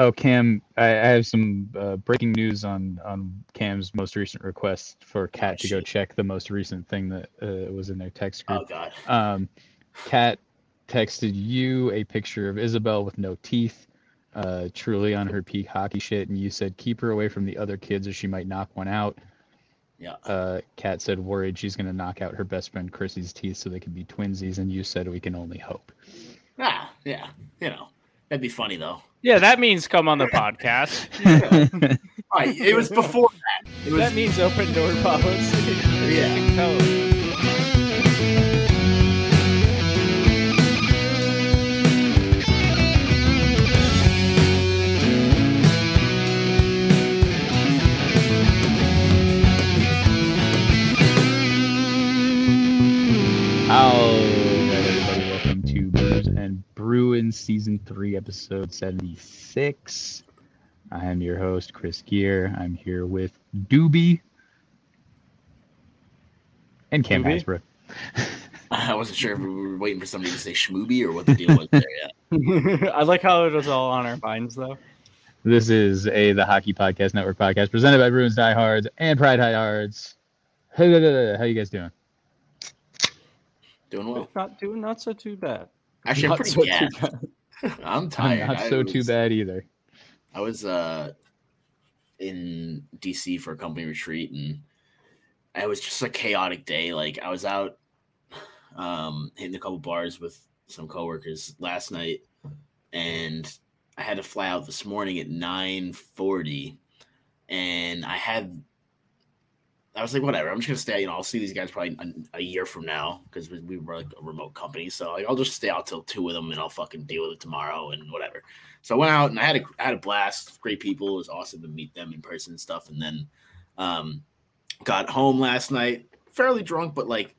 Oh, Cam, I, I have some uh, breaking news on on Cam's most recent request for Kat to go check the most recent thing that uh, was in their text group. Oh God. Um, Kat texted you a picture of Isabel with no teeth, uh, truly on her peak hockey shit, and you said keep her away from the other kids or she might knock one out. Yeah. Uh, Kat said worried she's gonna knock out her best friend Chrissy's teeth so they can be twinsies, and you said we can only hope. Ah, yeah. You know, that'd be funny though. Yeah, that means come on the podcast. Right. It was before that. It was that means open door policy. Yeah. Episode 76. I am your host, Chris Gear. I'm here with Doobie and Cam Doobie? Hasbrook. I wasn't sure if we were waiting for somebody to say schmooby or what the deal was there yet. I like how it was all on our minds, though. This is a The Hockey Podcast Network podcast presented by Bruins Diehards and Pride Diehards. How you guys doing? Doing well. Not doing not so too bad. Actually, I'm pretty so too bad. I'm I'm tired. not I so too bad either. I was uh in DC for a company retreat and it was just a chaotic day. Like I was out um hitting a couple bars with some coworkers last night and I had to fly out this morning at 9:40 and I had I was like, whatever. I'm just gonna stay. You know, I'll see these guys probably a, a year from now because we, we were like a remote company. So like, I'll just stay out till two with them, and I'll fucking deal with it tomorrow and whatever. So I went out and I had a I had a blast. Great people. It was awesome to meet them in person and stuff. And then um, got home last night, fairly drunk, but like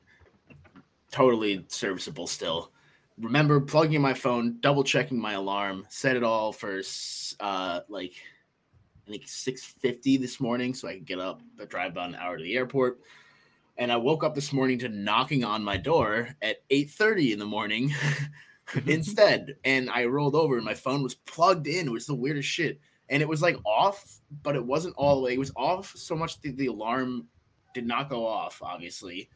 totally serviceable still. Remember plugging in my phone, double checking my alarm, set it all for uh, like I think six fifty this morning, so I could get up, but drive about an hour to the airport. And I woke up this morning to knocking on my door at eight thirty in the morning instead. And I rolled over, and my phone was plugged in. It was the weirdest shit, and it was like off, but it wasn't all the way. It was off so much that the alarm did not go off, obviously.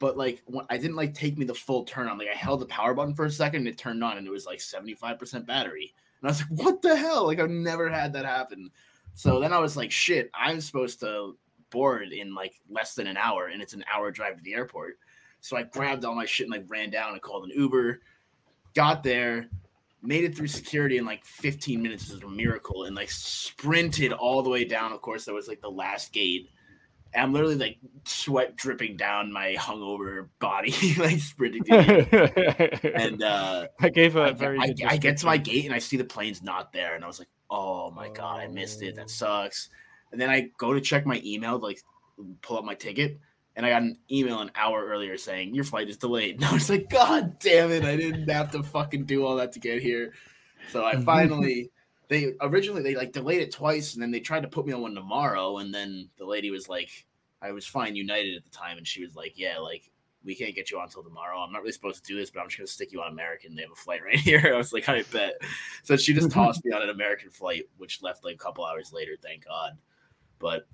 But like, when, I didn't like take me the full turn on. Like, I held the power button for a second, and it turned on, and it was like seventy five percent battery. And I was like, "What the hell?" Like, I've never had that happen. So then I was like, shit, I'm supposed to board in like less than an hour and it's an hour drive to the airport. So I grabbed all my shit and like ran down and called an Uber, got there, made it through security in like 15 minutes was a miracle and like sprinted all the way down. Of course, that was like the last gate. I'm literally like sweat dripping down my hungover body, like sprinting. To and uh I gave a I, very. I, I get to my gate and I see the plane's not there, and I was like, "Oh my god, I missed it. Oh. That sucks." And then I go to check my email, like pull up my ticket, and I got an email an hour earlier saying your flight is delayed. And I was like, "God damn it! I didn't have to fucking do all that to get here." So I finally. They originally they like delayed it twice, and then they tried to put me on one tomorrow, and then the lady was like, "I was fine United at the time," and she was like, "Yeah, like we can't get you on until tomorrow. I'm not really supposed to do this, but I'm just gonna stick you on American. They have a flight right here. I was like, I bet. So she just tossed me on an American flight, which left like a couple hours later, thank God. But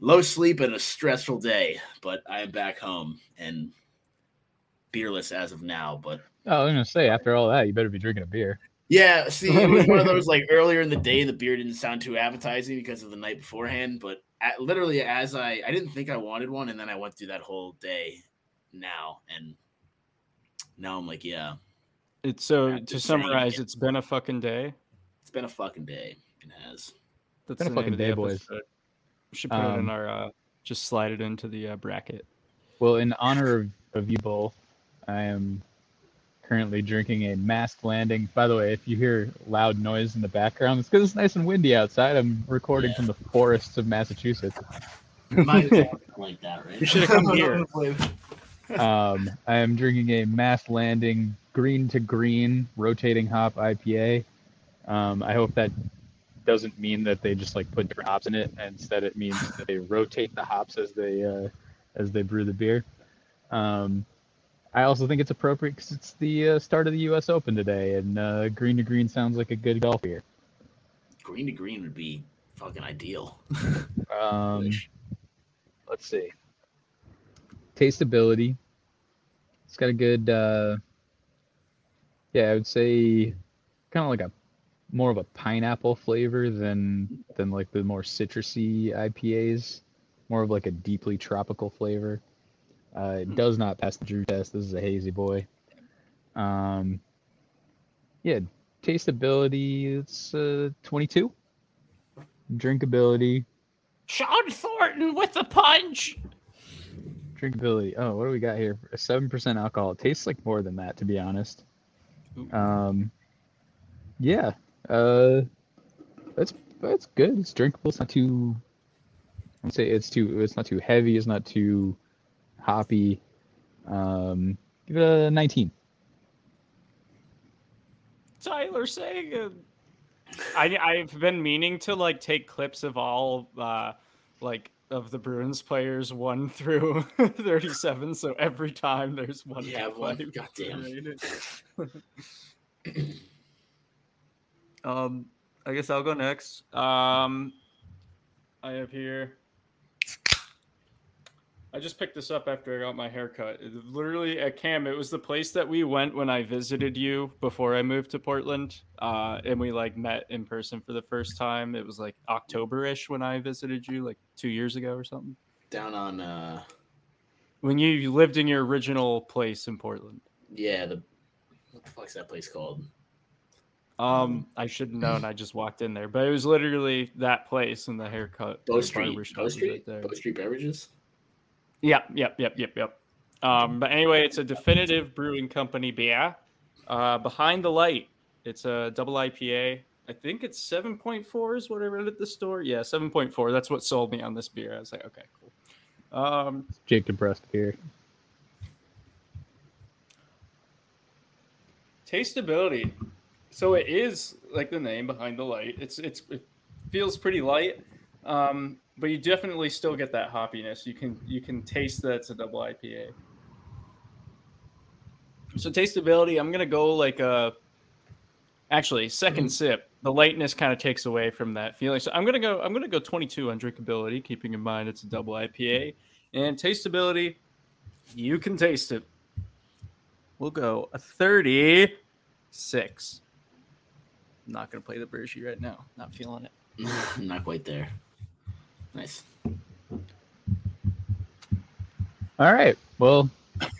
low sleep and a stressful day. But I am back home and beerless as of now. But Oh, I was gonna say after all that, you better be drinking a beer. Yeah, see, it was one of those like earlier in the day, the beer didn't sound too appetizing because of the night beforehand. But at, literally, as I, I didn't think I wanted one, and then I went through that whole day now, and now I'm like, yeah, It's so to summarize, it. it's been a fucking day. it's been a fucking day. It has. That's Been a fucking day, boys. We should put it in Um, our uh just slide it into the uh, bracket. Well, in honor of, of you both, I am currently drinking a masked landing. By the way, if you hear loud noise in the background, it's because it's nice and windy outside. I'm recording Yeah. from the forests of Massachusetts. Mine's all like that, right? You should have come here. Um, I am drinking a masked landing green to green rotating hop IPA. Um, I hope that doesn't mean that they just like put different hops in it. Instead, it means that they rotate the hops as they uh, as they brew the beer. Um, I also think it's appropriate because it's the uh, start of the U.S. Open today, and uh, green to green sounds like a good golf beer. Green to green would be fucking ideal. Um, let's see. Tasteability. It's got a good, uh, yeah, I would say, kind of like a more of a pineapple flavor than than like the more citrusy IPAs. More of like a deeply tropical flavor. Uh, it does not pass the Drew test. This is a hazy boy. Um, yeah, tasteability. It's uh, 22. Drinkability. Shawn Thornton with the punch. Drinkability. Oh, what do we got here? Seven percent alcohol. It tastes like more than that, to be honest. Um, yeah. Uh, that's that's good. It's drinkable. It's not too. I'd say it's too. It's not too heavy. It's not too hoppy. Um, give it a nineteen. Tyler Seguin. I I've been meaning to like take clips of all uh like of the Bruins players one through thirty seven. So every time there's one, You have one? Goddamn. um, I guess I'll go next. Um, I have here. I just picked this up after I got my haircut. Literally at Cam, it was the place that we went when I visited you before I moved to Portland, uh, and we like met in person for the first time. It was like October-ish when I visited you, like two years ago or something. Down on, uh, When you, lived in your original place in Portland. yeah, the what the fuck's that place called? Um, I should have known. I just walked in there, but it was literally that place and the haircut. Bow Street. Bow Street. right there. Bow Street Beverages. Yep, yep, yep, yep, yep. Um, but anyway, it's a definitive brewing company beer. Uh, behind the light, it's a double IPA. I think it's seven point four is what I read at the store. Yeah, seven point four. That's what sold me on this beer. I was like, okay, cool. Um, Jake DeBrusk beer. Tasteability. So it is like the name behind the light. It's it's it feels pretty light, um, but you definitely still get that hoppiness. You can you can taste that it's a double IPA. So tasteability, I'm gonna go like a. Actually, 2nd mm-hmm. sip, the lightness kind of takes away from that feeling. So I'm gonna go. I'm gonna go 22 on drinkability, keeping in mind it's a double IPA, and tasteability. You can taste it. We'll go a 36. I'm not going to play the Bergy right now. Not feeling it. Not quite there. Nice. All right. Well. I'm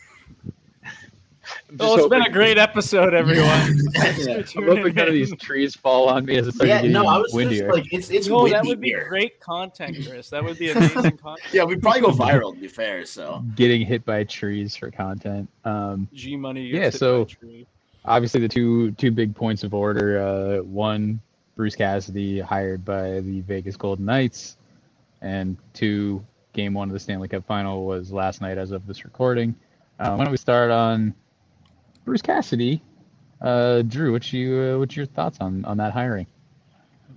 Oh, it's been a great episode, everyone. Yeah. I'm hoping none of these trees fall on me as it starts Yeah, getting no, I was windier. just like, it's it's No, windy that would be here. great content, Chris. That would be amazing content. Yeah, we'd probably go viral to be fair. So getting hit by trees for content. Um, G Money. Yeah, so- obviously the two two big points of order. Uh, one, Bruce Cassidy hired by the Vegas Golden Knights, and two, Game One of the Stanley Cup Final was last night as of this recording. Uh, why don't we start on Bruce Cassidy? Uh, Drew, what's you uh, what's your thoughts on on that hiring?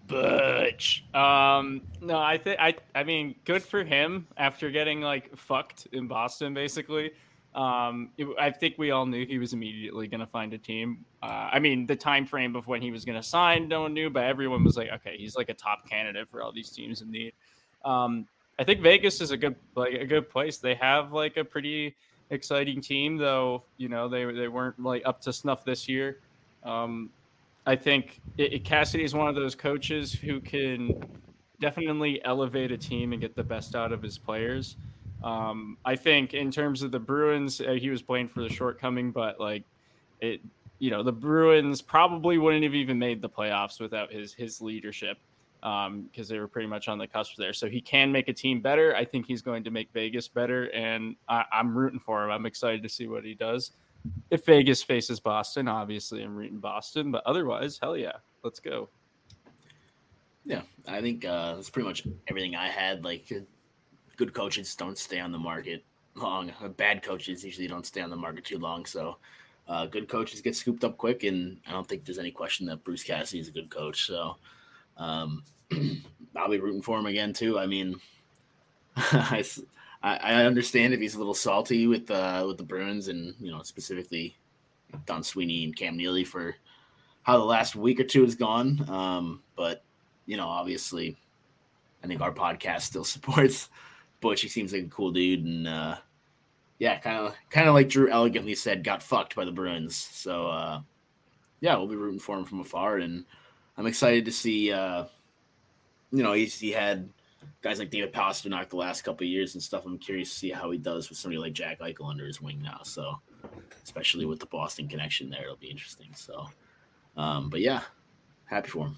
Butch. Um, no, I think I. I mean, good for him after getting like fucked in Boston, basically. Um, it- I think we all knew he was immediately going to find a team. Uh, I mean, the time frame of when he was going to sign, no one knew, but everyone was like, okay, he's like a top candidate for all these teams in need. Um, I think Vegas is a good like a good place. They have like a pretty exciting team, though. You know, they they weren't like up to snuff this year. Um, I think it, it, Cassidy is one of those coaches who can definitely elevate a team and get the best out of his players. Um, I think in terms of the Bruins, uh, he was blamed for the shortcoming, but like it, you know, the Bruins probably wouldn't have even made the playoffs without his his leadership because um, they were pretty much on the cusp there. So he can make a team better. I think he's going to make Vegas better, and I, I'm rooting for him. I'm excited to see what he does. If Vegas faces Boston, obviously I'm rooting Boston, but otherwise, hell yeah, let's go. Yeah, I think uh, that's pretty much everything I had. Like, good coaches don't stay on the market long. Bad coaches usually don't stay on the market too long. So, uh, good coaches get scooped up quick, and I don't think there's any question that Bruce Cassidy is a good coach. So, um, I'll be rooting for him again too. I mean, I, I understand if he's a little salty with uh, with the Bruins, and you know specifically Don Sweeney and Cam Neely for how the last week or two has gone. Um, but you know, obviously, I think our podcast still supports Butch. He seems like a cool dude, and uh, yeah, kind of kind of like Drew elegantly said, got fucked by the Bruins. So uh, yeah, we'll be rooting for him from afar, and I'm excited to see. Uh, you know, he's he had guys like David Pastrnak the last couple years and stuff. I'm curious to see how he does with somebody like Jack Eichel under his wing now. So, especially with the Boston connection there, it'll be interesting. So, um, but yeah, happy for him.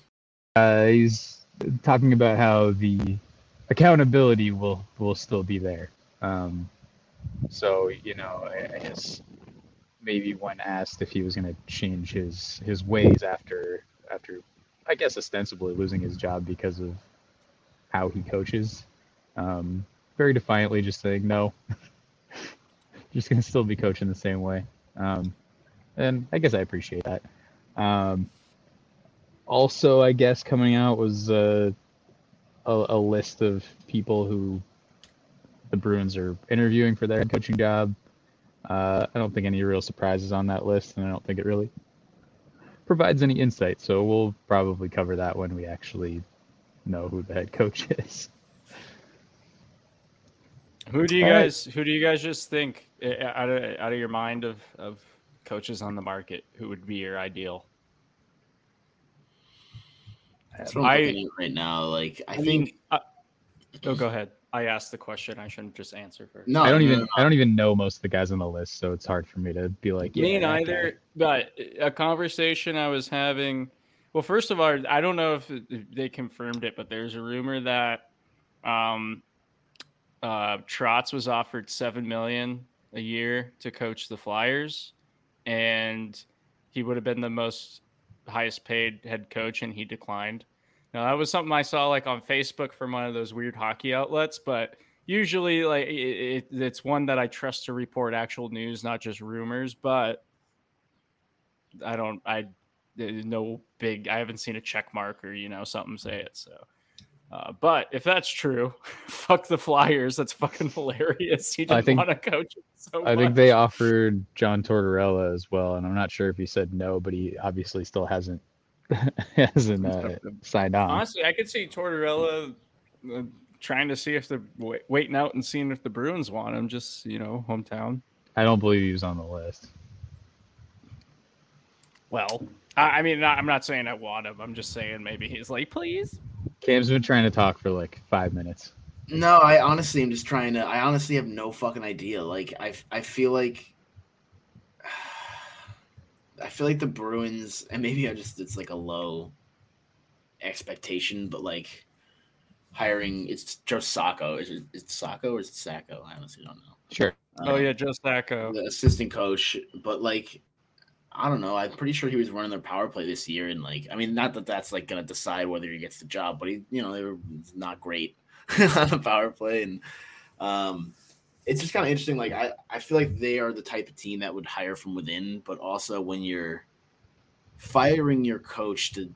Uh, he's talking about how the accountability will will still be there. Um, so you know, I, I guess maybe when asked if he was going to change his his ways after after I guess ostensibly losing his job because of how he coaches. Um, very defiantly, just saying no. just gonna still be coaching the same way. Um, and I guess I appreciate that. Um, also, I guess coming out was uh, a, a list of people who the Bruins are interviewing for their coaching job. Uh, I don't think any real surprises on that list, and I don't think it really provides any insight. So we'll probably cover that when we actually know who the head coach is. Who do you All guys? Right. Who do you guys just think out of out of your mind of of coaches on the market? Who would be your ideal? I'm I, right now. Like I, I think. Mean, uh, oh, go ahead. I asked the question. I shouldn't just answer first. No, I don't even. I don't even know most of the guys on the list, so it's hard for me to be like. Yeah, me neither. But a conversation I was having. Well, first of all, I don't know if they confirmed it, but there's a rumor that um, uh, Trotz was offered seven million a year to coach the Flyers, and he would have been the most highest paid head coach, and he declined. Now that was something I saw like on Facebook from one of those weird hockey outlets, but usually like it, it, it's one that I trust to report actual news, not just rumors. But I don't, I no big, I haven't seen a check mark or you know something say it. So, uh, but if that's true, fuck the Flyers. That's fucking hilarious. He didn't want to coach so I think they offered John Tortorella as well, and I'm not sure if he said no, but he obviously still hasn't hasn't uh, signed on. Honestly, I could see Tortorella uh, trying to see if they're waiting out and seeing if the Bruins want him. Just you know, hometown. I don't believe he was on the list. Well, I, I mean, not, I'm not saying I want him. I'm just saying maybe he's like, please. Cam's been trying to talk for like five minutes. No, I honestly am just trying to. I honestly have no fucking idea. Like, I I feel like I feel like the Bruins, and maybe I just it's like a low expectation, but like hiring it's Joe Sacco. Is it it's Sacco or is it Sacco? I honestly don't know. Sure. Um, oh yeah, Joe Sacco, the assistant coach. But like, I don't know. I'm pretty sure he was running their power play this year, and like, I mean, not that that's like gonna decide whether he gets the job, but he, you know, they were not great on the power play, and um, it's just kind of interesting. Like I, I feel like they are the type of team that would hire from within, but also when you're firing your coach to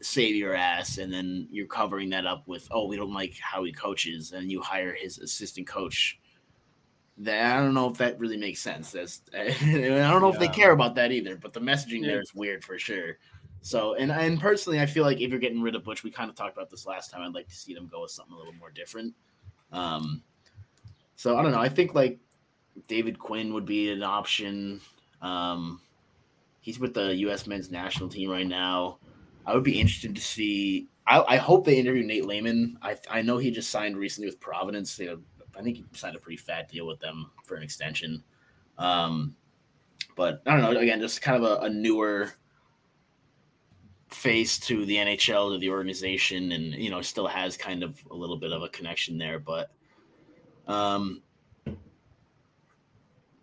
save your ass, and then you're covering that up with, oh, we don't like how he coaches, and you hire his assistant coach. That I don't know if that really makes sense. That's I don't know yeah. if they care about that either. But the messaging yeah. there is weird for sure. So and and personally, I feel like if you're getting rid of Butch, we kind of talked about this last time. I'd like to see them go with something a little more different. Um, so I don't know. I think like David Quinn would be an option. Um, He's with the U.S. men's national team right now. I would be interested to see. I, I hope they interview Nate Leaman. I I know he just signed recently with Providence. Know, I think he signed a pretty fat deal with them for an extension. Um, but I don't know. Again, just kind of a, a newer face to the NHL to the organization, and you know, still has kind of a little bit of a connection there. But um,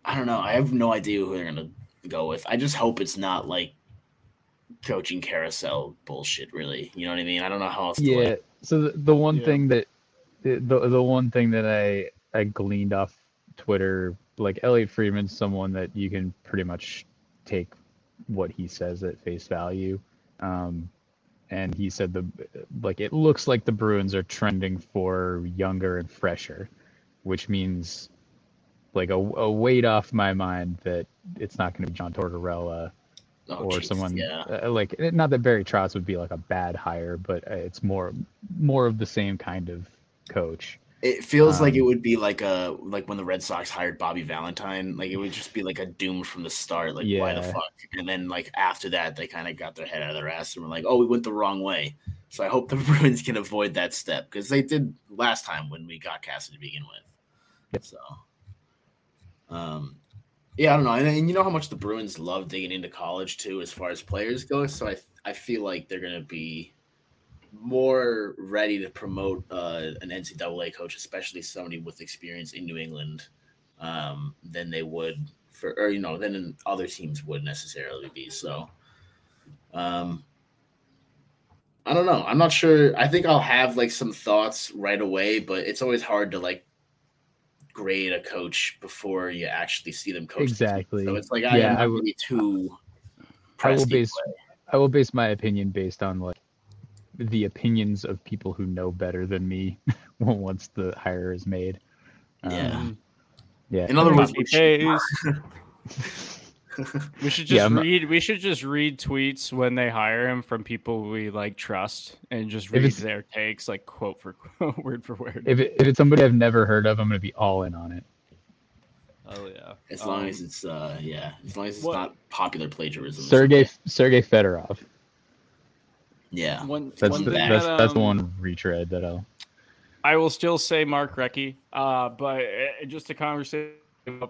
I don't know. I have no idea who they're gonna go with. I just hope it's not like coaching carousel bullshit. Really, you know what I mean? I don't know how else. To Yeah. like, So the, the one Yeah. thing that the the one thing that I I gleaned off Twitter, like Elliotte Friedman's someone that you can pretty much take what he says at face value. Um, and he said the like it looks like the Bruins are trending for younger and fresher, which means like a, a weight off my mind that it's not going to be John Tortorella oh, or jeez, someone Yeah. uh, like not that Barry Trotz would be like a bad hire, but uh, it's more more of the same kind of coach. It feels like it Um, would be like a like when the Red Sox hired Bobby Valentine. Like it would just be like a doom from the start. Like why the fuck? And then like after that, they kind of got their head out of their ass and were like, oh, we went the wrong way. So I hope the Bruins can avoid that step because they did last time when we got Cassidy to begin with. So, um, yeah, I don't know. And, and you know how much the Bruins love digging into college too, as far as players go. So I I feel like they're gonna be more ready to promote uh, an NCAA coach, especially somebody with experience in New England, um, than they would for, or you know, than other teams would necessarily be. So, um, I don't know. I'm not sure. I think I'll have like some thoughts right away, but it's always hard to like grade a coach before you actually see them coach. the team. Exactly. So it's like I Yeah, am I not would- really too. I will base way. I will base my opinion based on like the opinions of people who know better than me once the hire is made. Yeah. Um, yeah. In other words, Copy we should- paste. We should just Yeah, read. We should just read tweets when they hire him from people we like trust, and just read it's- their takes, like quote for quote, word for word. if it, if it's somebody I've never heard of, I'm gonna be all in on it. oh yeah. As long Um, as it's uh yeah, as long as it's what- not popular plagiarism. Sergey Sergey Fedorov. Yeah. one, That's one the, thing that's that, that's the um, one retread that I'll. I will still say Mark Recchi, uh, but uh, just a conversation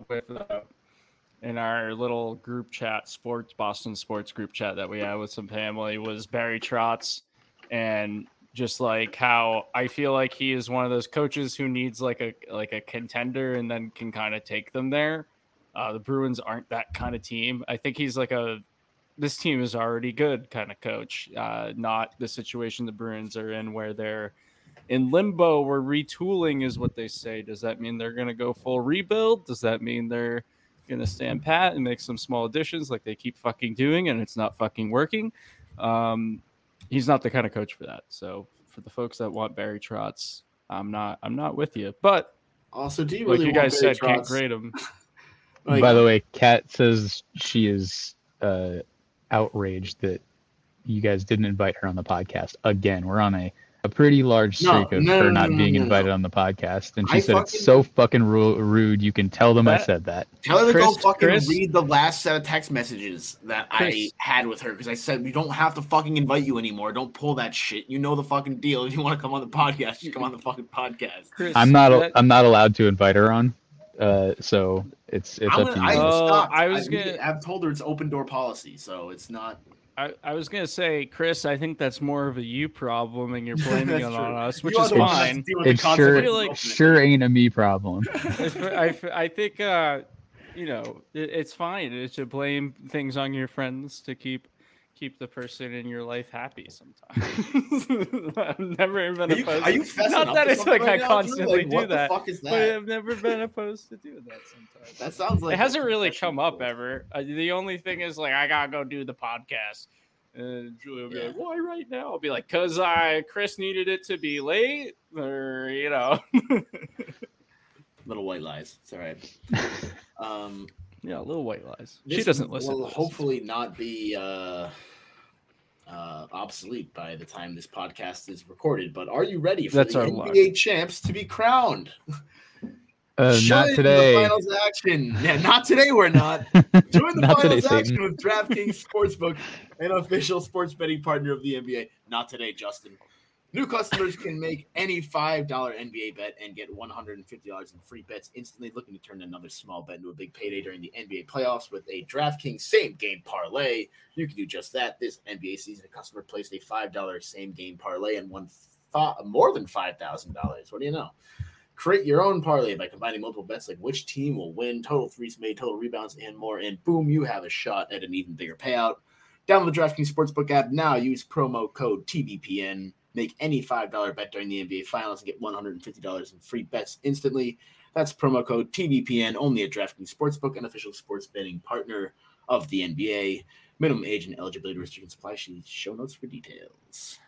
with uh, in our little group chat, sports Boston sports group chat that we had with some family was Barry Trotz, and just like how I feel like he is one of those coaches who needs like a like a contender and then can kind of take them there. Uh, the Bruins aren't that kind of team. I think he's like a this team is already good kind of coach, uh, not the situation the Bruins are in where they're in limbo where retooling is what they say. Does that mean they're going to go full rebuild? Does that mean they're going to stand pat and make some small additions like they keep fucking doing and it's not fucking working? Um, he's not the kind of coach for that. So for the folks that want Barry Trotz, I'm not. I'm not with you. But Also, do you like really you want guys Barry said, can't grade him. like, By the way, Kat says she is uh, outraged that you guys didn't invite her on the podcast again. We're on a, a pretty large No, streak of no, her no, not no, being no, no. invited on the podcast, and she I said fucking- it's so fucking ru- rude. You can tell them I said that. Tell her to go fucking Chris- read the last set of text messages that Chris- I had with her because I said we don't have to fucking invite you anymore. Don't pull that shit. You know the fucking deal. If you want to come on the podcast, you come on the fucking podcast. Chris, I'm not. that- I'm not allowed to invite her on. Uh, so it's it's I'm up gonna, you. I Uh. I was I, gonna- I've told her it's open door policy, so it's not. I, I was gonna say, Chris, I think that's more of a you problem, and you're blaming it on true. us, which You is the one that has fine. to deal with the It sure like- sure ain't a me problem. I think uh, you know it, it's fine to- to blame things on your friends to keep keep the person in your life happy. Sometimes I've never been Are you, opposed. are you fessing Not that to it's like right I now, constantly Like, do what that, the fuck is but that? I've never been opposed to doing that. Sometimes That sounds like it hasn't really professional come up ever. Uh, the only thing is like I gotta go do the podcast. And Julia will be Yeah. like, "Why right now?" I'll be like, "Cause I Chris needed it to be late, or you know, Little white lies. It's all right. Um, yeah, little white lies. she doesn't listen. Will hopefully not be uh, obsolete by the time this podcast is recorded. But are you ready for That's the NBA champs to be crowned? Uh, not today. The finals action. Yeah, not today. We're not. Join the Not today, finals action Satan. with DraftKings Sportsbook, an official sports betting partner of the NBA. Not today, Justin. New customers can make any $5 NBA bet and get $150 in free bets instantly. Looking to turn another small bet into a big payday during the NBA playoffs with a DraftKings same game parlay. You can do just that. This NBA season, a customer placed a $5 same game parlay and won more than $5,000. What do you know? Create your own parlay by combining multiple bets like which team will win, total threes made, total rebounds, and more. And boom, you have a shot at an even bigger payout. Download the DraftKings Sportsbook app now. Use promo code TBPN. Make any $5 bet during the NBA Finals and get $150 in free bets instantly. That's promo code TBPN only at DraftKings Sportsbook, an official sports betting partner of the NBA. Minimum age and eligibility restrictions apply. See show notes for details.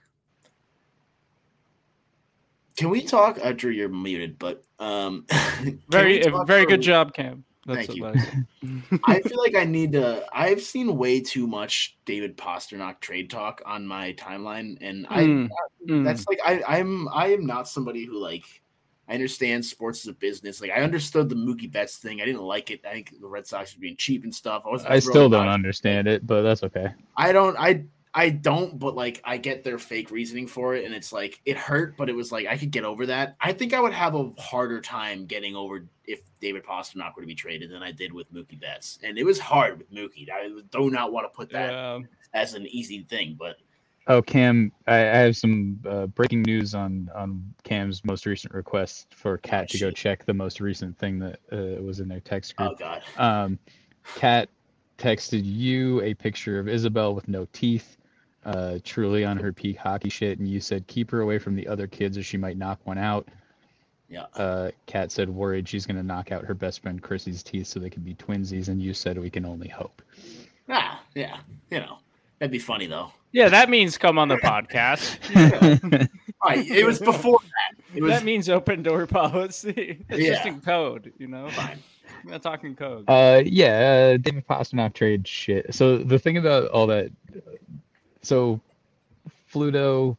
Can we talk? Uh, Drew, you're muted, but um, Very, very good job, Cam. That's Thank what you. I feel like I need to. I've seen way too much David Pastrnak trade talk on my timeline, and I Mm, mm. that's like I I'm I am not somebody who like I understand sports is a business. Like I understood the Mookie Betts thing. I didn't like it. I think the Red Sox were being cheap and stuff. I wasn't. I still don't understand it, but that's okay. I don't. I I don't. But like I get their fake reasoning for it, and it's like it hurt, but it was like I could get over that. I think I would have a harder time getting over if David Pastrnak were to be traded than I did with Mookie Betts, and it was hard with Mookie. I do not want to put that Yeah. as an easy thing, but Oh, Cam, I, I have some uh, breaking news on on Cam's most recent request for Kat to go check the most recent thing that uh, was in their text group. oh god, Um, Kat texted you a picture of Isabel with no teeth, uh, truly on her peak hockey shit, and you said keep her away from the other kids or she might knock one out. yeah. Uh, Kat said worried she's gonna knock out her best friend Chrissy's teeth so they can be twinsies, and you said we can only hope. Ah, yeah, you know, that'd be funny though. Yeah, that means come on the podcast. All right, it was before that. It was that means open door policy. It's just in code, you know. fine. We're not talking code. Uh, yeah, uh, David Pastrnak trade shit. So the thing about all that, so Fluto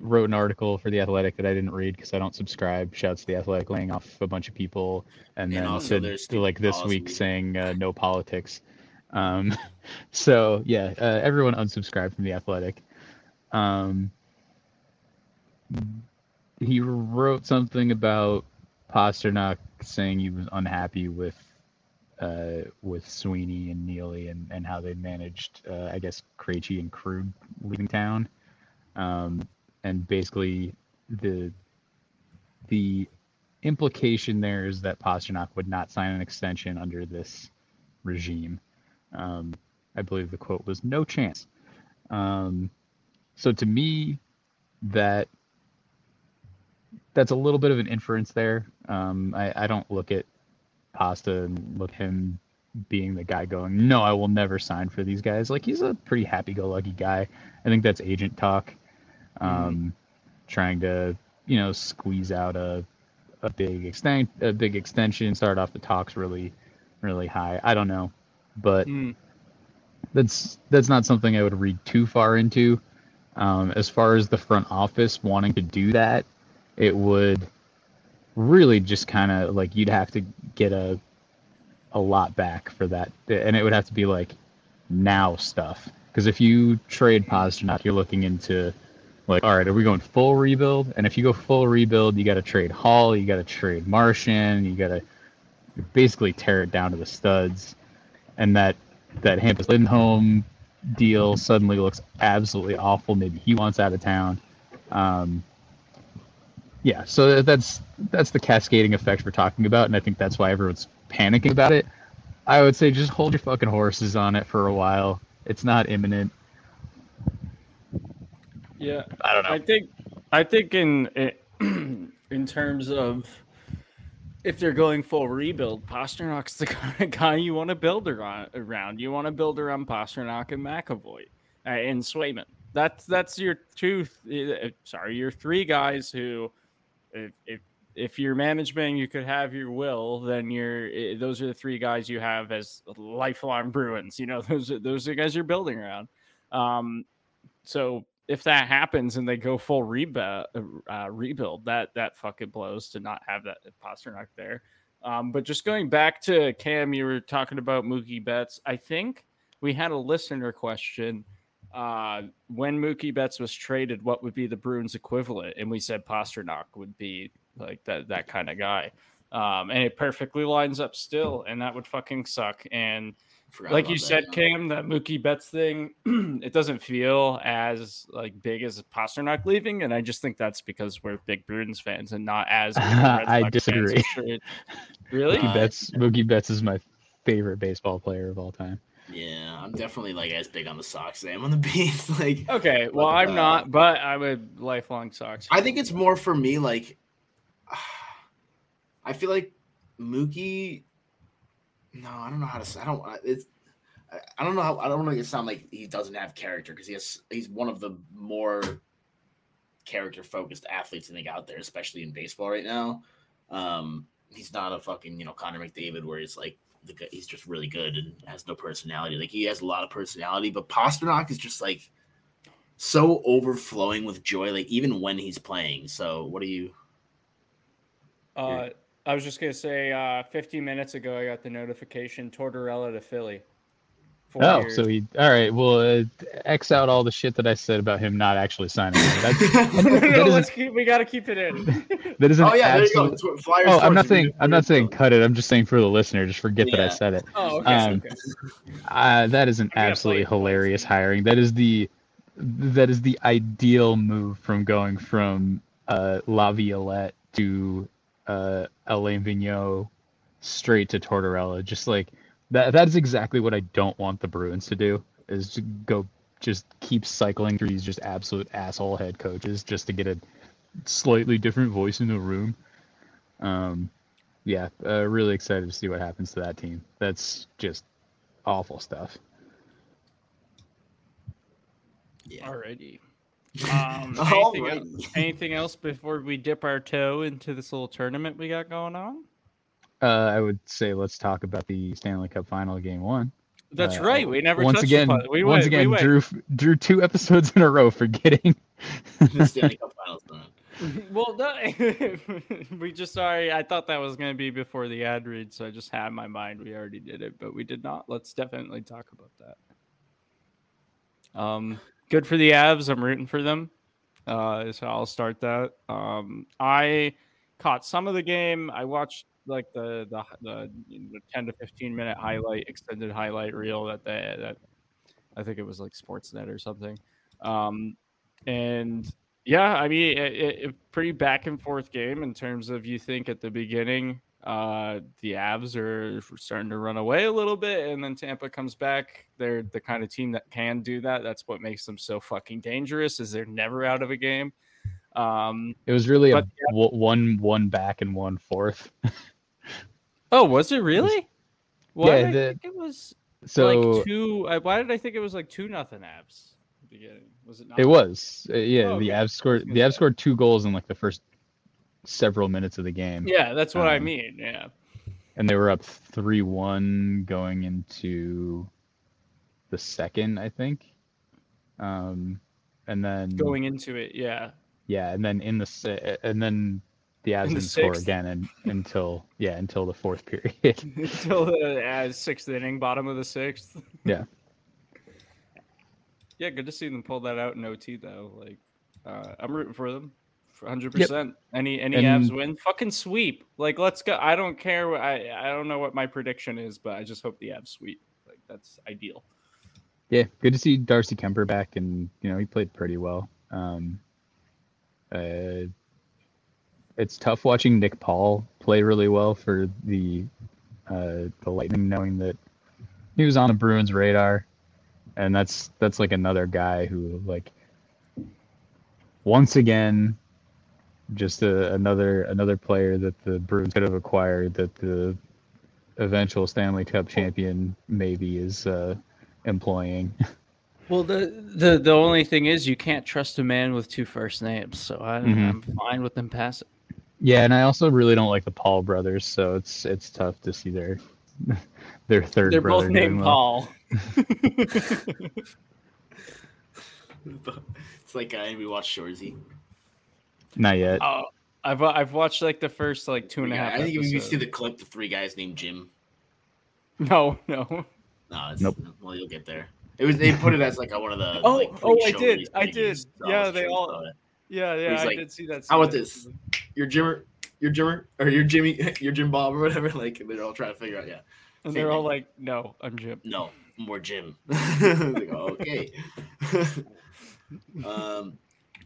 wrote an article for the Athletic that I didn't read because I don't subscribe. Shouts to the Athletic laying off a bunch of people, and And then said like this week saying uh, no politics. Um, so yeah, uh, everyone unsubscribed from the Athletic. Um, he wrote something about Pastrnak saying he was unhappy with uh, with Sweeney and Neely and, and how they managed, uh, I guess, Krejci and Krug leaving town, um, and basically the the implication there is that Pastrnak would not sign an extension under this regime. Um, I believe the quote was "no chance." Um, so to me, that that's a little bit of an inference there. Um, I, I don't look at Pasta and look him being the guy going, no, I will never sign for these guys. Like he's a pretty happy-go-lucky guy. I think that's agent talk, um, trying to you know squeeze out a a big extent a big extension, start off the talks really really high. I don't know, but Mm. that's that's not something I would read too far into. Um, as far as the front office wanting to do that, it would really just kind of like you'd have to get a a lot back for that, and it would have to be like now stuff. Because if you trade Pastrnak, you're looking into like, all right, are we going full rebuild? And if you go full rebuild, you got to trade Hall, you got to trade Marchand, you got to basically tear it down to the studs, and that that Hampus Lindholm deal suddenly looks absolutely awful. Maybe he wants out of town. Um, yeah, so that's that's the cascading effect we're talking about, and I think that's why everyone's panicking about it. I would say just hold your fucking horses on it for a while. It's not imminent. Yeah, I don't know. I think I think in in terms of if they're going full rebuild, Pastrnak's the kind of guy you want to build around. around. You want to build around Pastrnak and McAvoy uh, and Swayman. That's that's your two. Uh, sorry, your three guys who, if if if you're management, you could have your will. Then you're those are the three guys you have as lifelong Bruins. You know those are, those are the guys you're building around. Um, so if that happens and they go full rebuild, uh, rebuild, that that fucking blows to not have that Pastrnak there. Um, but just going back to Cam, you were talking about Mookie Betts. I think we had a listener question. Uh, when Mookie Betts was traded, what would be the Bruins equivalent? And we said Pastrnak would be like that that kind of guy. Um, and it perfectly lines up still, and that would fucking suck. And Forgot like you that, said, yeah. Cam, that Mookie Betts thing, it doesn't feel as like big as Pastrnak leaving, and I just think that's because we're big Bruins fans and not as. big of Red I fans. disagree. Sure Really? Mookie Betts. Mookie Betts is my favorite baseball player of all time. Yeah, I'm definitely like as big on the Sox as I am on the Bees. Like, Okay, well, I'm uh, not, but I'm a lifelong Sox. I think it's more for me. Like, I feel like Mookie. No, I don't know how to. say I don't. It's. I- don't know how. I don't want to it sound like he doesn't have character because he has. He's one of the more character focused athletes I think out there, especially in baseball right now. Um, he's not a fucking you know Connor McDavid where he's like the guy, he's just really good and has no personality. Like he has a lot of personality, but Pasternak is just like so overflowing with joy, like even when he's playing. So what do you? Uh, I was just gonna say, uh, 15 minutes ago, I got the notification Tortorella to Philly. Four Oh, years. so he. All right. Well, uh, x out all the shit that I said about him not actually signing. That's, no, no, no, let's keep. We gotta keep it in. that is an oh yeah, there you go. Flyers. Oh, I'm not saying. I'm not can- saying cut it. I'm just saying for the listener, just forget that I said it. Oh, okay. Um, okay. Uh, that is an I mean, I absolutely played- hilarious hiring. That is the that is the ideal move from going from uh, Laviolette to uh, Alain Vigneault straight to Tortorella. Just like that. That is exactly what I don't want the Bruins to do. Is to go just keep cycling through these just absolute asshole head coaches just to get a slightly different voice in the room. Um, yeah, uh, really excited to see what happens to that team. That's just awful stuff. Yeah. Alrighty. Um, anything, right. else, anything else before we dip our toe into this little tournament we got going on? Uh, I would say let's talk about the Stanley Cup Final Game One. That's Uh, right. We never once again. We once went, again, we went, drew drew two episodes in a row for getting. The Stanley Cup Finals. man. well, no, we just sorry. I thought that was going to be before the ad read, so I just had my mind we already did it, but we did not. Let's definitely talk about that. Um, good for the Avs. I'm rooting for them. Uh, so I'll start that. Um, I caught some of the game. I watched like the the, the, you know, the 10 to 15 minute highlight extended highlight reel that they that I think it was like Sportsnet or something. Um, and yeah, I mean, it, it, pretty back and forth game in terms of you think at the beginning, uh, the Avs are starting to run away a little bit, and then Tampa comes back. They're the kind of team that can do that. That's what makes them so fucking dangerous. Is they're never out of a game. Um, It was really a But, w- one one back and one forth. oh, was it really? Why Yeah, did I the- think it was So like two. I, why did I think it was like two nothing at Beginning was it? Not? it was. Uh, yeah, Oh, the okay. Avs scored. The say. scored two goals in like the first several minutes of the game. Yeah, that's what I Um, mean. Yeah. and they were up three one going into the second, I think. Um, and then Going into it, yeah. yeah, and then in the and then the Avs didn't score again and, until yeah until the fourth period. until the uh, sixth inning, bottom of the sixth. Yeah. Yeah, good to see them pull that out in OT though. Like, uh, I'm rooting for them, 100. percent Any any And- Avs win, fucking sweep. Like, let's go. I don't care. what- I I don't know what my prediction is, but I just hope the Avs sweep. Like, that's ideal. yeah, good to see Darcy Kuemper back, and you know he played pretty well. Um, uh, it's tough watching Nick Paul play really well for the uh, the Lightning, knowing that he was on the Bruins' radar, and that's that's like another guy who like once again just a, another another player that the Bruins could have acquired that the eventual Stanley Cup champion maybe is uh, employing. Well, the, the the only thing is you can't trust a man with two first names, so I, Mhm. I'm fine with them passing. Yeah, and I also really don't like the Paul brothers, so it's it's tough to see their their 3rd They're brother both named well. Paul. it's like uh, we watched Shoresy. Not yet. Oh, I've I've watched like the first like two and a half. and a Yeah, half. I think if you see the clip, the three guys named Jim. No, no. No, it's, Nope. Well, you'll get there. It was they put it as like a, one of the. Oh, like, oh, I did, I did. so Yeah, was they all- about it. Yeah, yeah, I like, did see that. "How about this? You're Jimmer, you're Jimmer, or you're Jimmy, you're Jim Bob or whatever. Like they're all trying to figure out. Yeah, And Same they're all like, "No, I'm Jim." no, more Jim. like, oh, okay. um,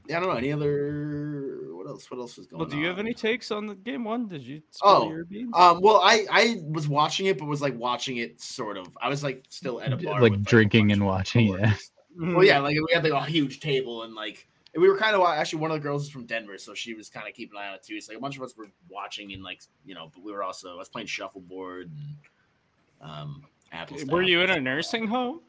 yeah, I don't know any other. What else? What else is going on? Well, do you have any takes on the game one? Did you? Oh, your? Um, well, I I was watching it, but was like watching it sort of. I was like still at a bar, like with, a drinking bunch and watching. Yeah. Well, yeah, like we had like a huge table and like and we were kind of actually one of the girls is from Denver, so she was kind of keeping an eye on it too. So like a bunch of us were watching and like you know, but we were also I was playing shuffleboard and um Apple. Were stuff. you in a nursing home?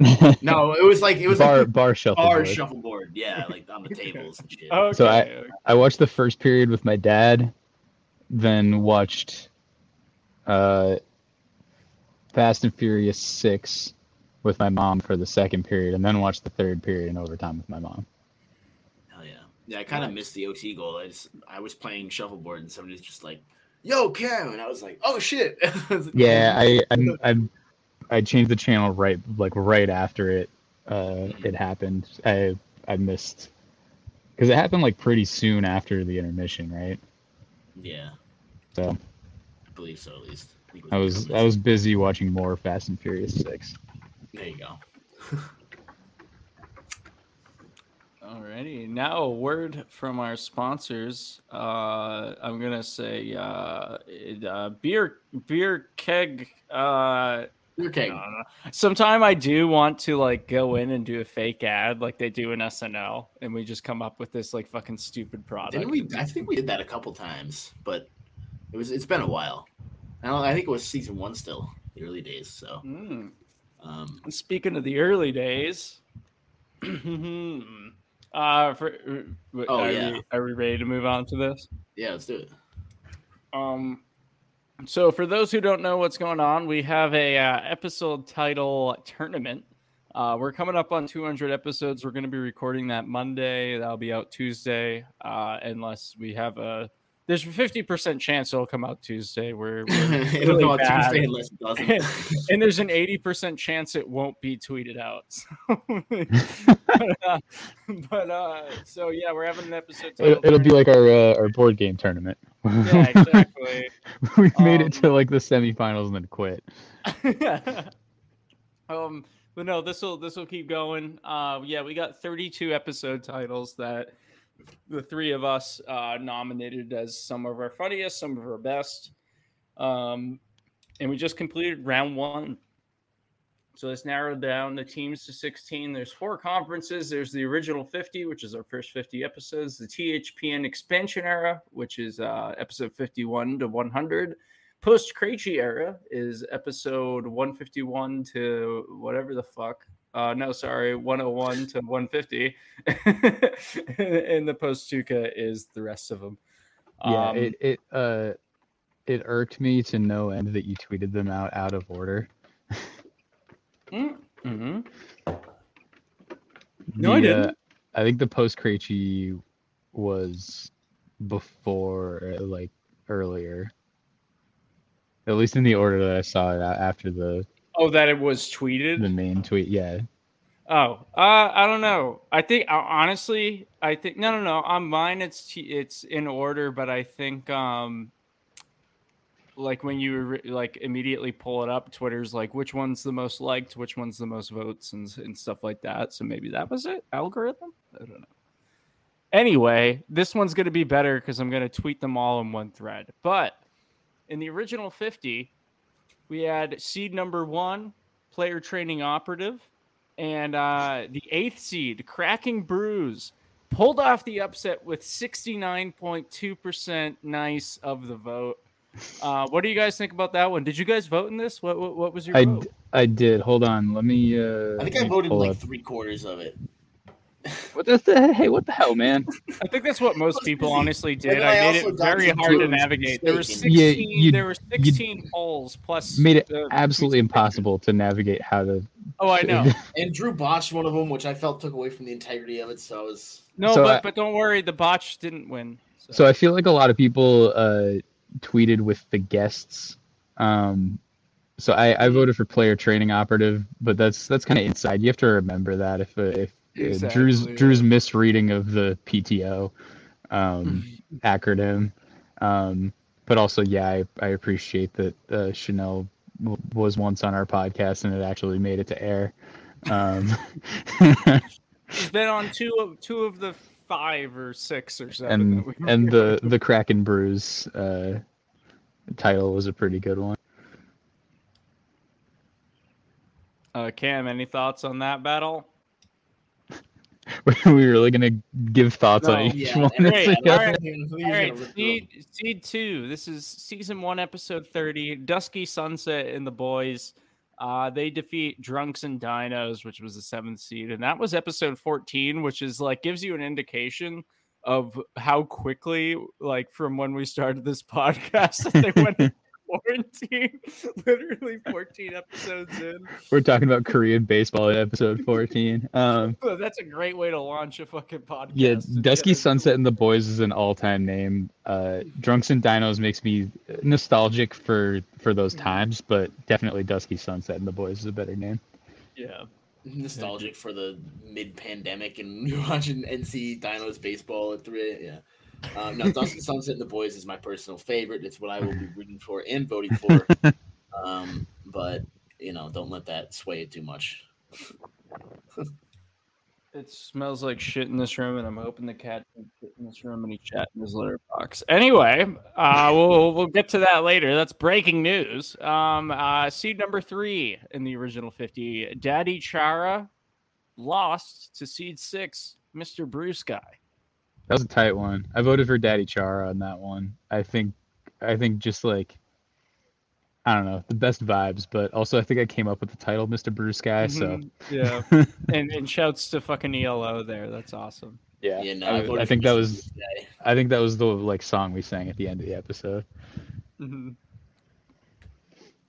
No, it was like it was bar like bar shuffle. bar shuffleboard. Yeah, like on the tables and shit. Okay. So I- I watched the first period with my dad, then watched uh, Fast and Furious Six with my mom for the second period, and then watched the third period in overtime with my mom. Hell yeah. Yeah, I kind of missed the OT goal. I just I was playing shuffleboard and somebody's just like, "Yo, Cam," and I was like, "Oh shit." I like, Yeah, I I I, I changed the channel right like right after it uh, it happened. I I missed because it happened like pretty soon after the intermission, right? yeah, So I believe so at least. I was I was busy watching more Fast and Furious Six. There you go. Alrighty, now a word from our sponsors. Uh, I'm gonna say uh, uh, beer beer keg. Uh. I don't. Sometime I do want to like go in and do a fake ad like they do in SNL, and we just come up with this like fucking stupid product. Didn't we? I think we did that a couple times, but it was. It's been a while. I don't. I think it was season one still, the early days. So, Mm. um, Speaking of the early days, uh, for Oh, are, yeah. we, are we ready to move on to this? yeah, let's do it. Um, so for those who don't know what's going on, we have a uh, episode title tournament. Uh, we're coming up on 200 episodes. We're going to be recording that Monday. That'll be out Tuesday, uh, unless we have a. There's a 50% chance it'll come out Tuesday. We're, we're It'll really go out bad. Tuesday unless it doesn't. and there's an 80% chance it won't be tweeted out. So, but, uh, but uh, so yeah, we're having an episode. It'll, it'll be like our uh, our board game tournament. yeah, exactly. we made Um, it to like the semifinals and then quit. um, but no, this will this will keep going. Uh, yeah, we got 32 episode titles that the three of us uh, nominated as some of our funniest, some of our best. Um, and we just completed round one. So let's narrow down the teams to 16. There's four conferences. There's the original 50, which is our first 50 episodes. The THPN expansion era, which is uh, episode 51 to 100. Post Krejci era is episode 151 to whatever the fuck. Uh, no, sorry, 101 to 150. and the post Tuukka is the rest of them. Yeah, Um, it it uh it irked me to no end that you tweeted them out out of order. mm, mhm. No, I The, uh, didn't. I think the post Krejci was before, uh, like earlier. At least in the order that I saw it after the Oh, that it was tweeted. the main tweet. Yeah, Oh, uh, I don't know. I think uh, honestly, I think no, no, no. On mine, it's t- it's in order, but I think um, like when you like immediately pull it up, Twitter's like which one's the most liked, which one's the most votes, and and stuff like that. So maybe that was it. Algorithm. I don't know. Anyway, this one's gonna be better because I'm gonna tweet them all in one thread. But in the original 50, we had seed number one, player training operative and uh, the eighth seed, Kraken Brews, pulled off the upset with 69.2% nice of the vote. Uh, what do you guys think about that one? Did you guys vote in this? What what, what was your I, vote? d- I did. Hold on, let me. Uh, I think I voted like up- three quarters of it. What the, the hey? What the hell, man? I think that's what most people honestly did. I I made it very hard to navigate. There were 16. Yeah, you- there were 16 polls plus Made it the- absolutely impossible to navigate how to. Oh, I know. And Drew botched one of them, which I felt took away from the integrity of it. So I was. No, So but I- but don't worry, the botch didn't win. So I feel like a lot of people uh, tweeted with the guests. Um, so I, I voted for player training operative, but that's that's kind of inside. You have to remember that if uh, if uh, Drew's Drew's misreading of the PTO um, acronym, um, but also yeah, I, I appreciate that uh, Chanel w- was once on our podcast and it actually made it to air. Um, He's been on two of two of the five or six or seven. and that we and the the Kraken Brews uh, title was a pretty good one. uh, Cam, any thoughts on that battle? we really gonna give thoughts on each yeah, one. and Great, It's like- all right. Who's All gonna right, rip them? seed, seed two. This is season one, episode thirty. Dusky Sunset and the boys. Uh, they defeat Drunks and Dinos, which was the seventh seed, and that was episode fourteen, which is like gives you an indication of how quickly, like from when we started this podcast, that they went in quarantine. Literally fourteen episodes in. We're talking about Korean baseball in episode 14. Um, Well, That's a great way to launch a fucking podcast. yeah, Dusky get- Sunset and the Boys is an all-time name. Uh, Drunks and Dinos makes me nostalgic for for those times, but definitely Dusky Sunset and the Boys is a better name. Yeah. nostalgic for the mid-pandemic and watching NC Dinos baseball at three. Yeah, um, no, Dusty Sunset and the Boys is my personal favorite. It's what I will be rooting for and voting for. um, but you know, don't let that sway it too much. It smells like shit in this room, and I'm hoping the cat shit in this room and he shat in his litter box. Anyway, uh, we'll we'll get to that later. That's breaking news. Um, uh, seed number three in the original 50, Daddy Chara lost to seed six, Mr. Brew Sky. That was a tight one. I voted for Daddy Chara on that one. I think, I think just like, I don't know, the best vibes, but also I think I came up with the title, Mr. Brew Sky. So Mhm, yeah, and and shouts to fucking ELO there. That's awesome. yeah, Yeah, no, I, voted I think that was, Guy. I think that was the like song we sang at the end of the episode. Mhm.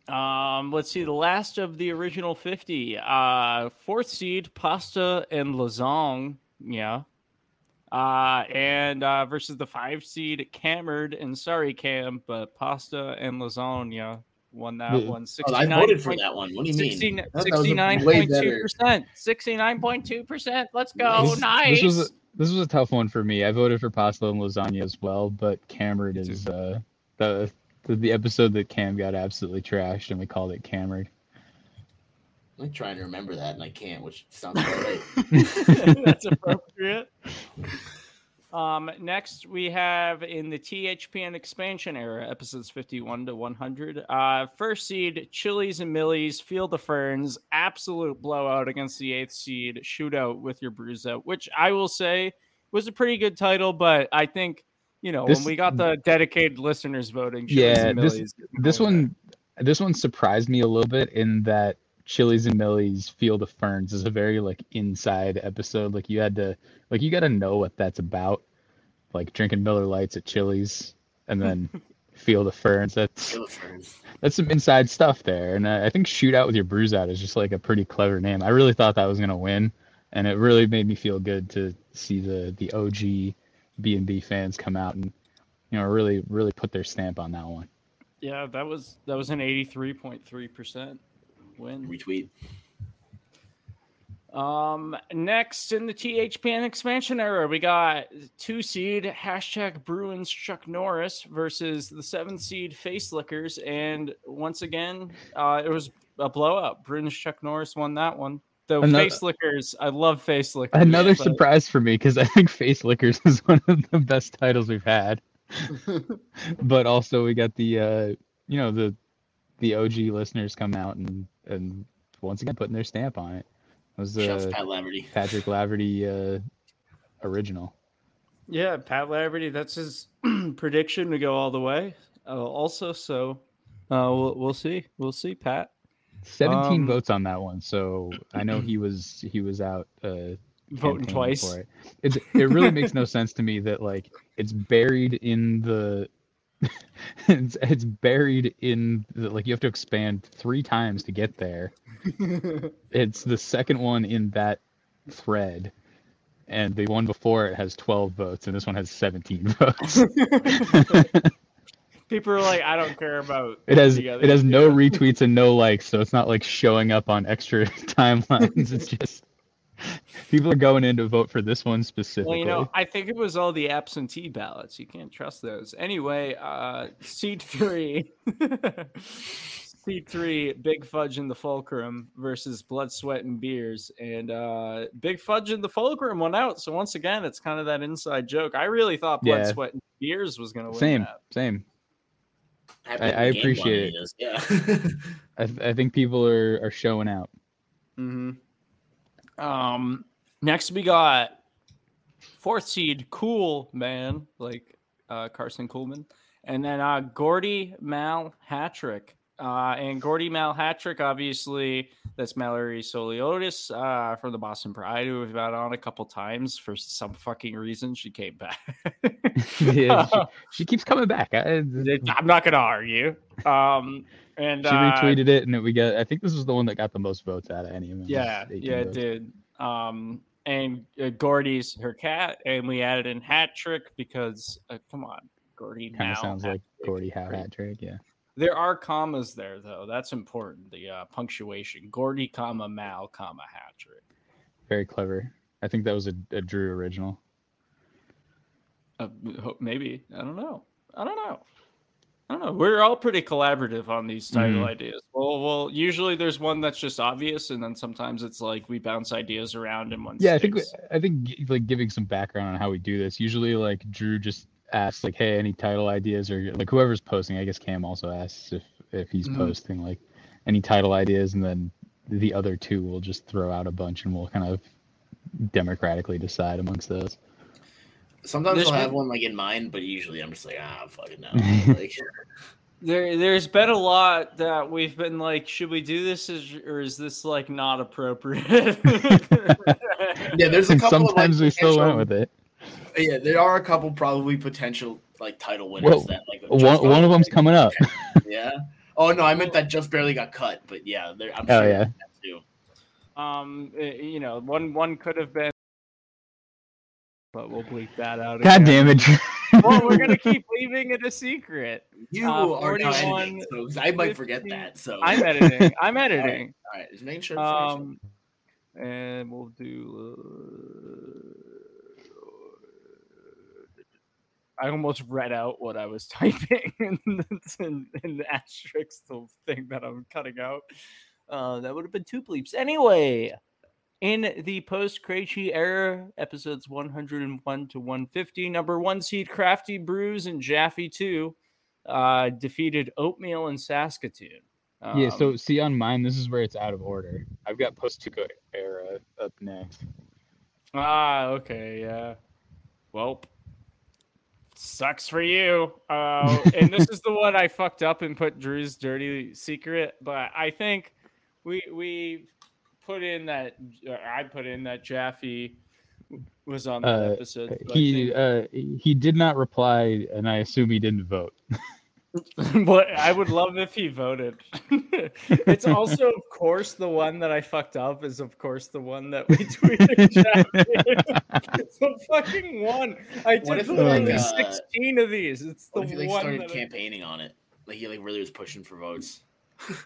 Um, let's see the last of the original 50. Uh, fourth seed, pasta and lasagna. Yeah. Uh, and uh, versus the five seed, Camered and sorry, Cam, but pasta and lasagna won that Yeah. one. Oh, I voted for point- that one. What do you mean? 16 I thought that was a way better. 69.2%. 69.2%. Let's go. This- nice. This was a, this was a tough one for me. I voted for pasta and lasagna as well, but Cameron Me too. is uh, the, the the episode that Cam got absolutely trashed, and we called it Cameron. I'm trying to remember that, and I can't, which sounds about right. That's appropriate. Um, next, we have in the THPN expansion era, episodes 51 to 100. Uh, first seed, Chili's and Millie's, Field of Ferns, absolute blowout against the eighth seed, shootout with your bruise out, which I will say was a pretty good title, but I think, you know, This- when we got the dedicated listeners voting, Chili's Yeah, and this- Millie's. This won one, this one surprised me a little bit in that Chili's and Millie's Field of Ferns is a very like inside episode. Like you had to, like you got to know what that's about. Like drinking Miller Lights at Chili's, and then Field of Ferns. That's Kill Ferns. that's some inside stuff there. And I I think Shootout with your bruise out is just like a pretty clever name. I really thought that was gonna win, and it really made me feel good to see the the OG B and B fans come out and you know really really put their stamp on that one. Yeah, that was that was an 83.3% win. Retweet. Um, next in the THPN expansion era, we got two seed hashtag Bruins Chuck Norris versus the seven seed Face Lickers, and once again, uh, it was a blowout. Bruins Chuck Norris won that one. The Another- Face Lickers, I love Face Lickers. Another but- surprise for me because I think Face Lickers is one of the best titles we've had. but also we got the uh you know the the OG listeners come out and and once again putting their stamp on it. It was the Pat Laverty. Patrick Laverty uh original. Yeah, Pat Laverty, that's his prediction to go all the way. Uh, also, so uh, we'll, we'll see. We'll see, Pat. 17 Um, votes on that one, so I know he was he was out uh Voting twice. for it. It's it really makes no sense to me that like it's buried in the it's, it's buried in the, like you have to expand three times to get there. It's the second one in that thread, and the one before it has 12 votes, and this one has 17 votes. People are like, I don't care about. It has it has no retweets and no likes, so it's not like showing up on extra timelines. It's just people are going in to vote for this one specifically. Well, you know, I think it was all the absentee ballots. You can't trust those. Anyway, uh, seat three, seat three, Big Fudge in the Fulcrum versus Blood, Sweat, and Beers, and uh, Big Fudge in the Fulcrum won out. So once again, it's kind of that inside joke. I really thought Blood, Yeah. Sweat, and Beers was going to win same, that. same. Happy I- I appreciate bunny is, Yeah. I, th- I think people are, are showing out. hmm Um, next we got fourth seed, Cool Man, like uh, Karson Kuhlman, and then uh, Gordy Mal Hatrick. Uh, and Gordy Mal Hatrick, obviously, that's Mallory Souliotis uh, from the Boston Pride, who we've had on a couple times for some fucking reason. She came back. Yeah, she, she keeps coming back. I, I'm not gonna argue. Um, and she uh, retweeted it, and we got. I think this was the one that got the most votes out of any of them. Yeah, It was 18 yeah, it votes. did. Um, and uh, Gordy's her cat, and we added in hat trick because uh, come on, Gordy. Kind of sounds hat like trick. Gordy Howe hat trick. Yeah. There are commas there though. That's important. The uh, punctuation: Gordy, comma Mal, comma hat trick. Very clever. I think that was a, a Drew original. Uh, maybe I don't know. I don't know. I don't know. We're all pretty collaborative on these title Mhm. ideas. Well, well, usually there's one that's just obvious, and then sometimes it's like we bounce ideas around and one. Yeah, I think we- I think like giving some background on how we do this. Usually, like Drew just asks like, "Hey, any title ideas?" Or like whoever's posting. I guess Cam also asks if if he's Mhm. posting like any title ideas, and then the other two will just throw out a bunch, and we'll kind of democratically decide amongst those. Sometimes There's I'll have been- one like in mind, but usually I'm just like, ah, fucking no. Like, There, there's been a lot that we've been like, should we do this, is, or is this like not appropriate? yeah, there's a couple. Sometimes of, we still went with it. Yeah, there are a couple probably potential like title winners Well, that like One, one of them's barely- coming up. Yeah. Oh no, I meant that just barely got cut, but yeah, there, I'm Oh, sure yeah. that too. um, eh, you know, one one could have been, but we'll bleep that out. God again. damn it! Well, we're gonna keep leaving it a secret. You Uh, are now 41, editing, so 'cause I might forget that. So I'm editing. I'm editing. All right, just making sure. Um, and we'll do. Uh, I almost read out what I was typing, and it's in, in the asterisk, the thing that I'm cutting out. Uh, that would have been two bleeps. Anyway, in the post Krejci era, episodes 101 to 150, number one seed Crafty Brews and Jaffe 2 uh, defeated Oatmeal and Saskatoon. yeah. So Um, see on mine, this is where it's out of order. I've got post era up next. Ah, okay, yeah. Well, sucks for you. Uh, and this is the one I fucked up and put Drew's dirty secret, but I think we we put in that I put in that Jaffe was on that Uh, episode. He think- uh, he did not reply, and I assume he didn't vote. but I would love if he voted. it's also, of course, the one that I fucked up is, of course, the one that we tweeted. Jaffe. it's the fucking one. I What did if, literally like, uh, 16 of these. It's the what if he like one started that I- campaigning on it? Like he like really was pushing for votes.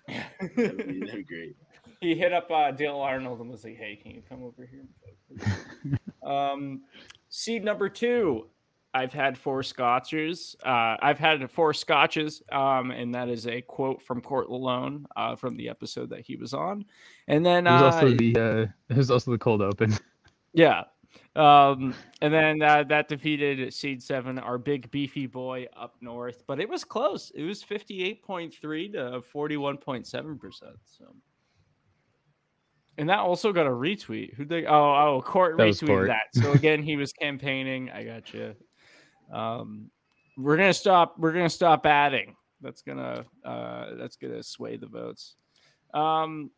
That'd be, that'd be great. he hit up uh, Dale Arnold and was like, "Hey, can you come over here?" and vote, please?" um, seed number two. I've had four scotches. Uh, I've had four scotches, um, and that is a quote from Court Malone uh, from the episode that he was on. And then, There's uh, also the uh, there's also the cold open. yeah, um, and then uh, that defeated seed seven, our big beefy boy up north. But it was close. It was fifty-eight point three to forty-one point seven percent. So. And that also got a retweet. Who they? Oh, oh, Court That retweeted Court. that. So again, he was campaigning. I got you. Um, we're gonna stop. We're gonna stop adding. That's gonna. Uh, that's gonna sway the votes. Um,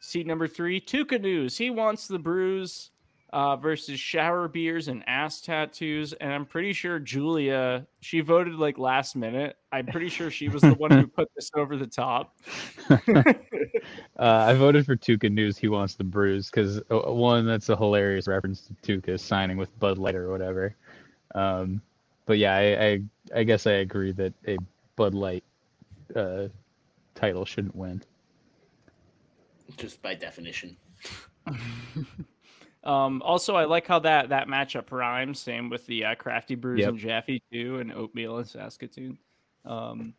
seat number three, Tuukka News. He wants the Brews uh, versus shower beers and ass tattoos. And I'm pretty sure Julia, she voted like last minute. I'm pretty sure she was the one who put this over the top. uh, I voted for Tuukka News. He wants the bruise because uh, one, that's a hilarious reference to Tuukka signing with Bud Light or whatever. Um, but yeah, I, I, I guess I agree that a Bud Light uh, title shouldn't win. Just by definition. Um, also, I like how that that matchup rhymes. Same with the uh, Crafty Brews Yep. and Jaffe too, and Oatmeal and Saskatoon. Um,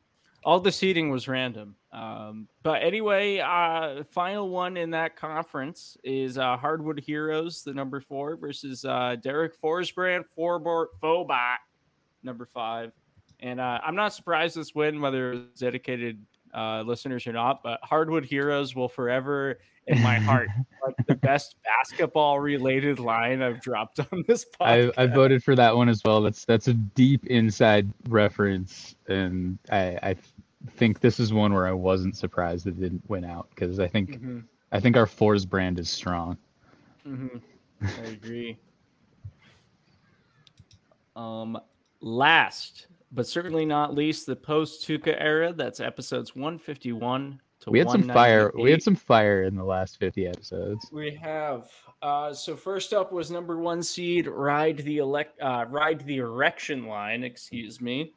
all the seating was random. Um, but anyway, uh, final one in that conference is uh, Hardwood Heroes, the number four, versus uh, Derek Forsbrand, Forbort Fobot, number five. And uh, I'm not surprised this win, whether it's dedicated uh, listeners or not, but Hardwood Heroes will forever in my heart like the best basketball related line I've dropped on this podcast. I, I voted for that one as well. That's that's a deep inside reference, and I, I think this is one where I wasn't surprised it didn't win out because I think Mhm, I think our Fours brand is strong. mhm. I agree. Um, last but certainly not least, the post Tuukka era. That's episodes 151 to We had some fire. We had some fire in the last fifty episodes. We have. Uh, so first up was number one seed ride the elect uh, ride the erection line. Excuse me.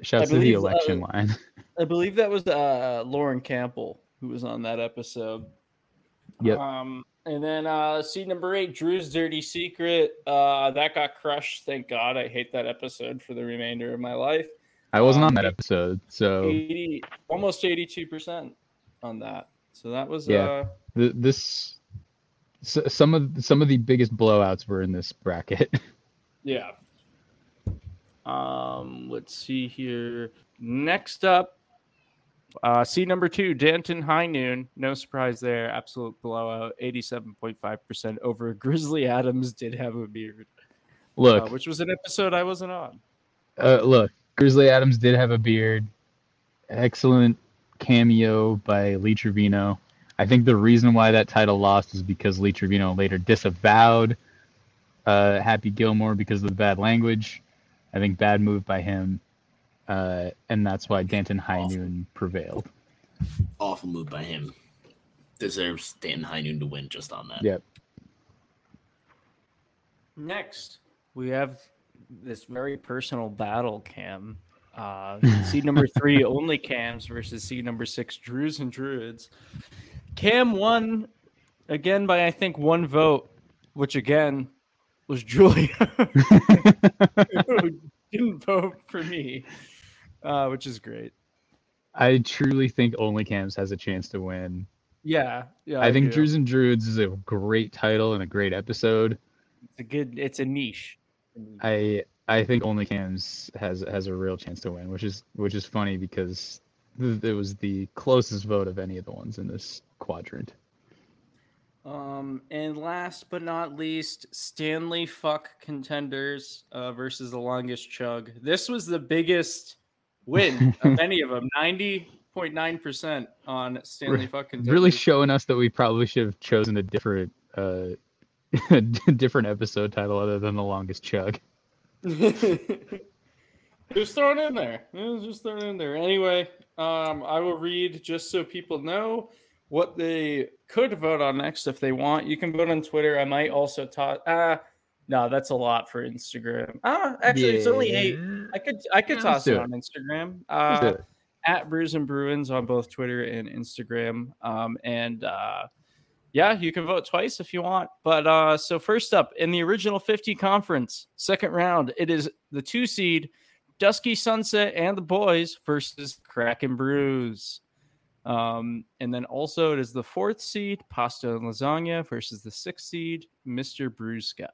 Shouts to the election uh, line. I believe that was uh, Lauren Campbell who was on that episode. Yep. Um, and then uh, seed number eight, Drew's Dirty Secret. Uh, that got crushed. Thank God. I hate that episode for the remainder of my life. I wasn't on um, that episode, so 80, almost 82% on that. So that was Yeah. uh, th- this s- some of some of the biggest blowouts were in this bracket. Yeah. Um, let's see here. Next up, uh, seed number two, Danton High Noon. No surprise there. Absolute blowout. 87.5% over Grizzly Adams did have a beard, uh, look, which was an episode I wasn't on. uh, look, Grizzly Adams did have a beard. Excellent cameo by Lee Trevino. I think the reason why that title lost is because Lee Trevino later disavowed uh, Happy Gilmore because of the bad language. I think bad move by him, uh, and that's why Danton High Awful. Noon prevailed. Awful move by him. Deserves Danton High Noon to win just on that. Yep. Next, we have this very personal battle cam. Uh, seed number three, only cams versus seed number six, Drews and Druids. Cam won again by I think one vote, which again was Julia, who didn't vote for me, uh, which is great. I truly think Only Cams has a chance to win. Yeah, yeah. I, think do. Drews and Druids is a great title and a great episode. it's a good. It's a niche. I I think Only Cams has has a real chance to win, which is which is funny because th- it was the closest vote of any of the ones in this quadrant. Um, and last but not least, Stanley fuck contenders uh, versus the longest chug. This was the biggest win of any of them. Ninety point nine percent on Stanley fuck contenders. Really showing us that we probably should have chosen a different uh different episode title other than the longest chug. Just thrown in there. It was just thrown in there. Anyway, um, I will read just so people know what they could vote on next if they want. You can vote on Twitter. I might also talk. Uh, no, that's a lot for Instagram. Ah, actually, it's only eight. I could I could Yeah, toss it it. on Instagram. Uh, at Brews and Bruins on both Twitter and Instagram. Um, and uh, yeah, you can vote twice if you want. But uh, so first up in the original 50 conference, second round, it is the two seed Dusky Sunset and the boys versus Kraken Brews. Um, and then also it is the fourth seed Pasta and Lasagna versus the sixth seed Mr. Brew Sky.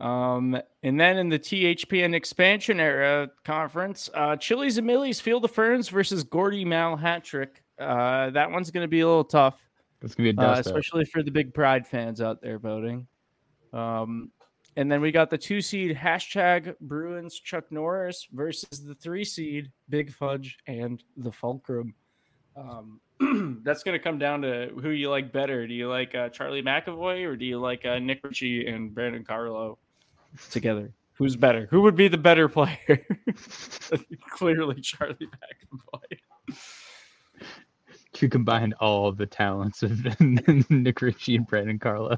Um, and then in the THPN expansion era conference, uh, Chili's and Millie's Field of Ferns versus Gordy Mal hat trick. Uh, that one's going to be a little tough, It's gonna be a uh, especially for the big Pride fans out there voting. Um, and then we got the two seed hashtag Bruins Chuck Norris versus the three seed Big Fudge and the Fulcrum. Um, that's going to come down to who you like better. Do you like uh, Charlie McAvoy or do you like uh, Nick Ritchie and Brandon Carlo together? Who's better? Who would be the better player? Clearly, Charlie McAvoy. You combined all the talents of Nick Ritchie and Brandon Carlo.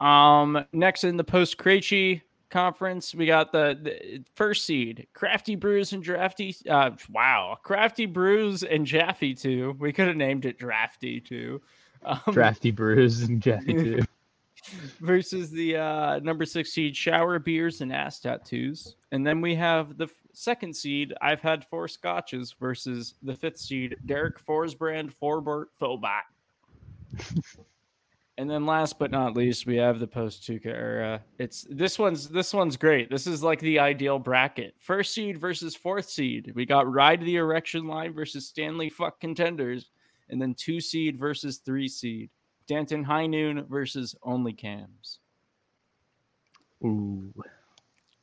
Um, next in the post Krejci conference, we got the, the, first seed, Crafty Brews and Drafty. Uh, wow, Crafty Brews and Jaffy too. We could have named it Drafty too. Um, Drafty Brews and Jaffy too. Versus the uh, number six seed, Shower Beers and Ass Tattoos, and then we have the second seed. I've had four scotches versus the fifth seed, Derek Forsbrand Forbert Fobot. And then last but not least, we have the post Tuukka era. It's this one's this one's great. This is like the ideal bracket. First seed versus fourth seed. We got Ride the Erection Line versus Stanley Fuck Contenders, and then two seed versus three seed. Danton High Noon versus Only Cams. Ooh.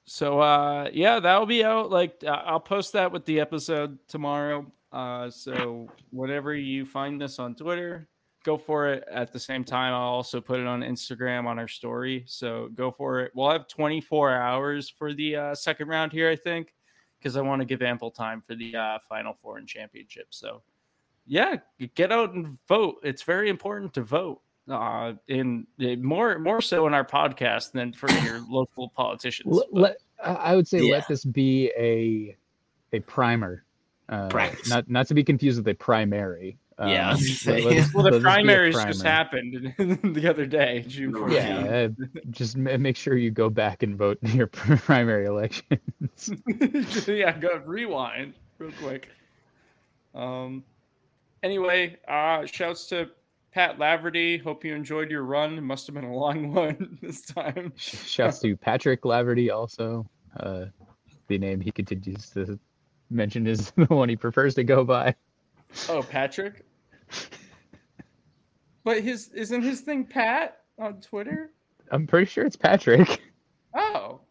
So uh yeah, that'll be out. Like uh, I'll post that with the episode tomorrow. Uh so whenever you find this on Twitter, go for it at the same time i'll also put it on instagram on our story so go for it we'll have 24 hours for the uh, second round here i think because i want to give ample time for the uh, final four and championship so yeah get out and vote it's very important to vote uh, in more more so in our podcast than for your local politicians let, let, i would say yeah. let this be a a primer uh, not not to be confused with a primary yeah, um, well, the primaries just happened the other day, June 14th. Yeah, uh, just make sure you go back and vote in your primary elections. yeah, go rewind real quick. Um. Anyway, uh, shouts to Pat Laverty. Hope you enjoyed your run. It must have been a long one this time. Shouts to Patrick Laverty also. Uh, the name he continues to mention is the one he prefers to go by. Oh, Patrick. But his isn't his thing Pat on Twitter? I'm pretty sure it's Patrick. Oh.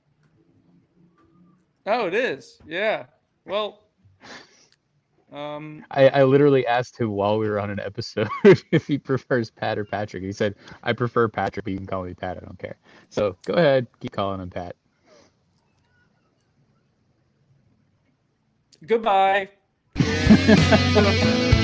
Oh, it is. Yeah. Well, um, I, I literally asked him while we were on an episode if he prefers Pat or Patrick. He said, "I prefer Patrick, but you can call me Pat. I don't care." So go ahead, keep calling him Pat. Goodbye.